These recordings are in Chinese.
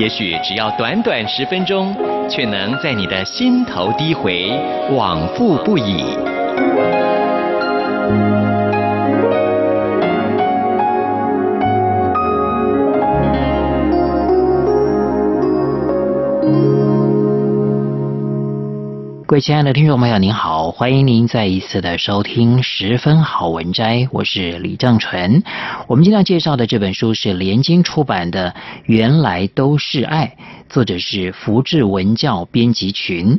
也许只要短短十分钟，却能在你的心头低回，往复不已。各位亲爱的听众朋友，您好，欢迎您再一次的收听十分好文摘，我是李正纯。我们今天要介绍的这本书是连经出版的《原来都是爱》，作者是福智文教编辑群。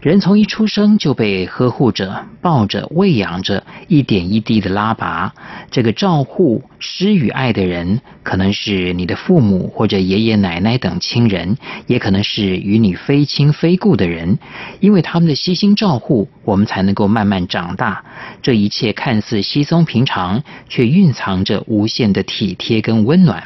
人从一出生就被呵护着、抱着、喂养着，一点一滴的拉拔。这个照护、施与爱的人，可能是你的父母或者爷爷奶奶等亲人，也可能是与你非亲非故的人。因为他们的悉心照护，我们才能够慢慢长大。这一切看似稀松平常，却蕴藏着无限的体贴跟温暖。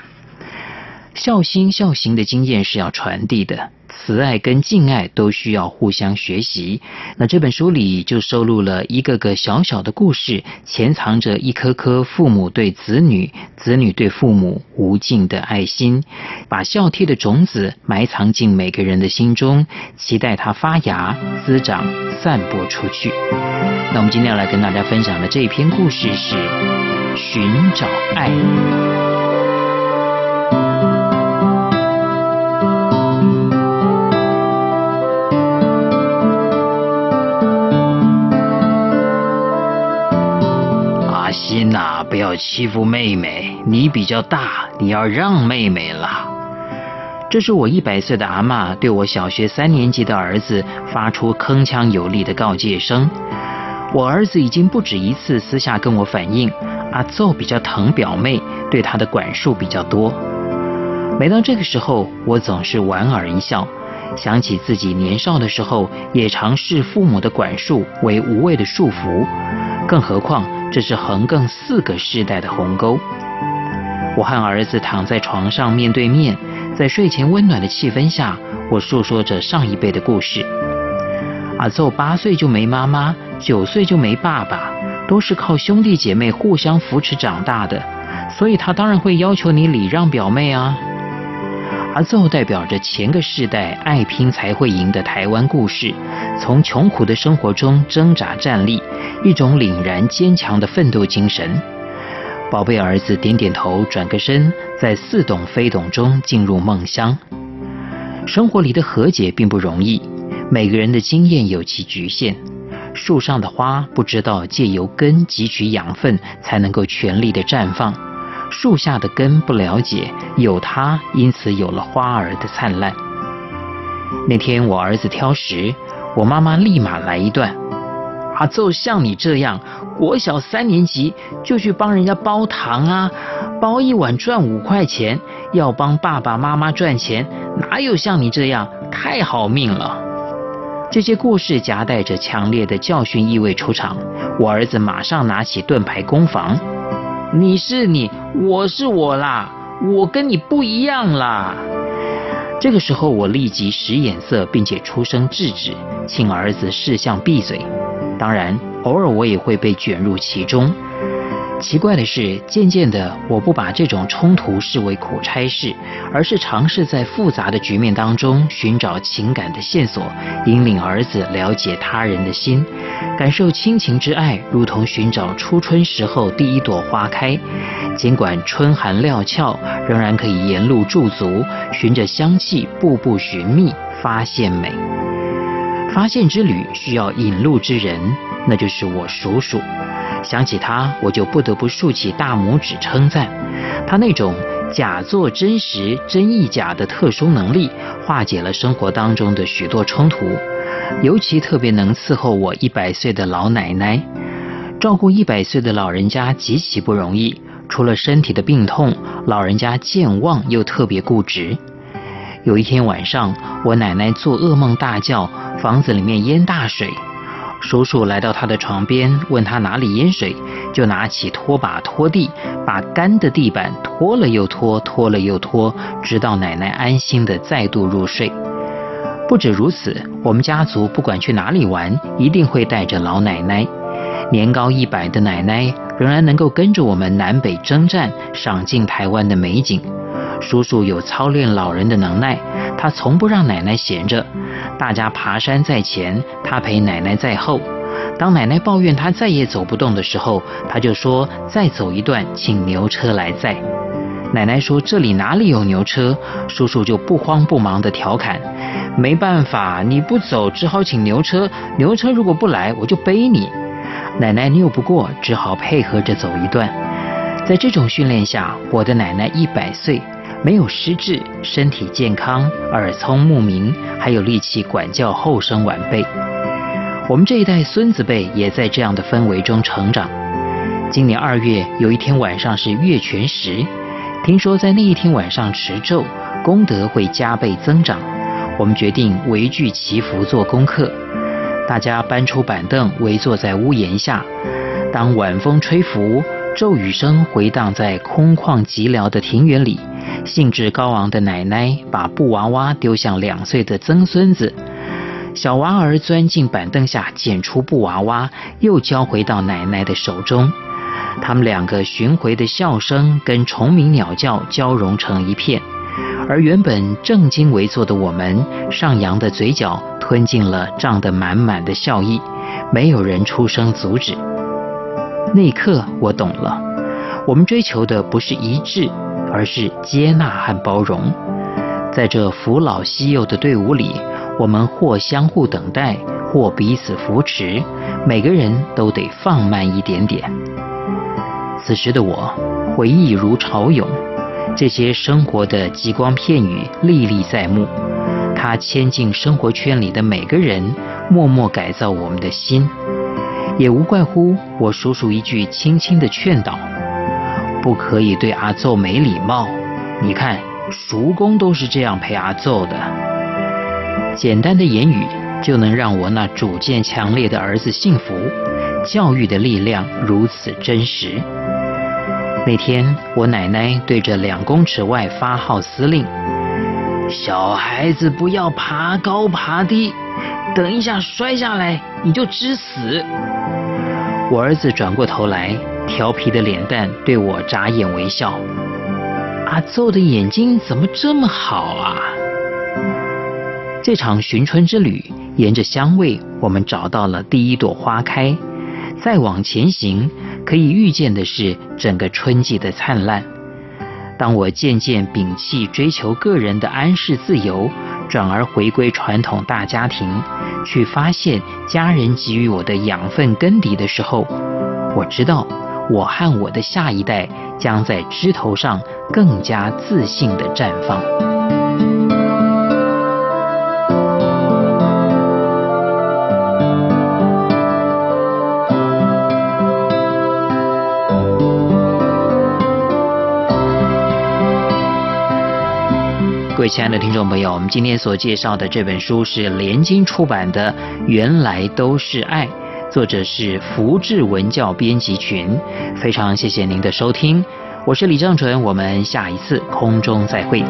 孝心孝行的经验是要传递的。慈爱跟敬爱都需要互相学习。那这本书里就收录了一个个小小的故事，潜藏着一颗颗父母对子女、子女对父母无尽的爱心，把孝悌的种子埋藏进每个人的心中，期待它发芽、滋长、散播出去。那我们今天要来跟大家分享的这篇故事是《寻找爱》。要欺负妹妹，你比较大，你要让妹妹了。这是我一百岁的阿嬷对我小学三年级的儿子发出铿锵有力的告诫声。我儿子已经不止一次私下跟我反映，阿祖比较疼表妹，对他的管束比较多。每当这个时候，我总是莞尔一笑，想起自己年少的时候，也常视父母的管束为无谓的束缚，更何况。这是横亘四个世代的鸿沟。我和儿子躺在床上面对面，在睡前温暖的气氛下，我诉说着上一辈的故事。阿奏八岁就没妈妈，九岁就没爸爸，都是靠兄弟姐妹互相扶持长大的，所以他当然会要求你礼让表妹啊。阿奏代表着前个世代爱拼才会赢的台湾故事，从穷苦的生活中挣扎站立。一种凛然坚强的奋斗精神。宝贝儿子点点头，转个身，在似懂非懂中进入梦乡。生活里的和解并不容易，每个人的经验有其局限。树上的花不知道借由根汲取养分才能够全力的绽放，树下的根不了解有它，因此有了花儿的灿烂。那天我儿子挑食，我妈妈立马来一段。阿祖像你这样，国小三年级就去帮人家包糖啊，包一碗赚五块钱，要帮爸爸妈妈赚钱，哪有像你这样太好命了？这些故事夹带着强烈的教训意味出场，我儿子马上拿起盾牌攻防：“你是你，我是我啦，我跟你不一样啦。”这个时候，我立即使眼色，并且出声制止，请儿子识相闭嘴。当然，偶尔我也会被卷入其中。奇怪的是，渐渐的，我不把这种冲突视为苦差事，而是尝试在复杂的局面当中寻找情感的线索，引领儿子了解他人的心，感受亲情之爱，如同寻找初春时候第一朵花开。尽管春寒料峭，仍然可以沿路驻足，循着香气，步步寻觅，发现美。发现之旅需要引路之人，那就是我叔叔。想起他，我就不得不竖起大拇指称赞他那种假作真实、真亦假的特殊能力，化解了生活当中的许多冲突。尤其特别能伺候我一百岁的老奶奶，照顾一百岁的老人家极其不容易。除了身体的病痛，老人家健忘又特别固执。有一天晚上，我奶奶做噩梦大叫。房子里面淹大水，叔叔来到他的床边，问他哪里淹水，就拿起拖把拖地，把干的地板拖了又拖，拖了又拖，直到奶奶安心地再度入睡。不止如此，我们家族不管去哪里玩，一定会带着老奶奶。年高一百的奶奶仍然能够跟着我们南北征战，赏尽台湾的美景。叔叔有操练老人的能耐，他从不让奶奶闲着。大家爬山在前，他陪奶奶在后。当奶奶抱怨他再也走不动的时候，他就说：“再走一段，请牛车来载。”奶奶说：“这里哪里有牛车？”叔叔就不慌不忙地调侃：“没办法，你不走，只好请牛车。牛车如果不来，我就背你。”奶奶拗不过，只好配合着走一段。在这种训练下，我的奶奶一百岁。没有失智，身体健康，耳聪目明，还有力气管教后生晚辈。我们这一代孙子辈也在这样的氛围中成长。今年二月有一天晚上是月全食，听说在那一天晚上持咒，功德会加倍增长。我们决定围聚祈福做功课，大家搬出板凳围坐在屋檐下，当晚风吹拂，咒语声回荡在空旷寂寥的庭园里。兴致高昂的奶奶把布娃娃丢向两岁的曾孙子，小娃儿钻进板凳下捡出布娃娃，又交回到奶奶的手中。他们两个巡回的笑声跟虫鸣鸟叫交融成一片，而原本正襟危坐的我们，上扬的嘴角吞进了胀得满满的笑意，没有人出声阻止。那一刻，我懂了，我们追求的不是一致。而是接纳和包容，在这扶老携幼的队伍里，我们或相互等待，或彼此扶持，每个人都得放慢一点点。此时的我，回忆如潮涌，这些生活的极光片羽历历在目。它牵进生活圈里的每个人，默默改造我们的心，也无怪乎我叔叔一句轻轻的劝导。不可以对阿奏没礼貌。你看，叔公都是这样陪阿奏的。简单的言语就能让我那主见强烈的儿子幸福。教育的力量如此真实。那天，我奶奶对着两公尺外发号施令：“小孩子不要爬高爬低，等一下摔下来你就知死。”我儿子转过头来。调皮的脸蛋对我眨眼微笑，阿祖的眼睛怎么这么好啊？这场寻春之旅，沿着香味，我们找到了第一朵花开。再往前行，可以预见的是整个春季的灿烂。当我渐渐摒弃追求个人的安适自由，转而回归传统大家庭，去发现家人给予我的养分根底的时候，我知道。我和我的下一代将在枝头上更加自信地绽放。各位亲爱的听众朋友，我们今天所介绍的这本书是联经出版的《原来都是爱》。作者是福智文教编辑群，非常谢谢您的收听，我是李正淳，我们下一次空中再会。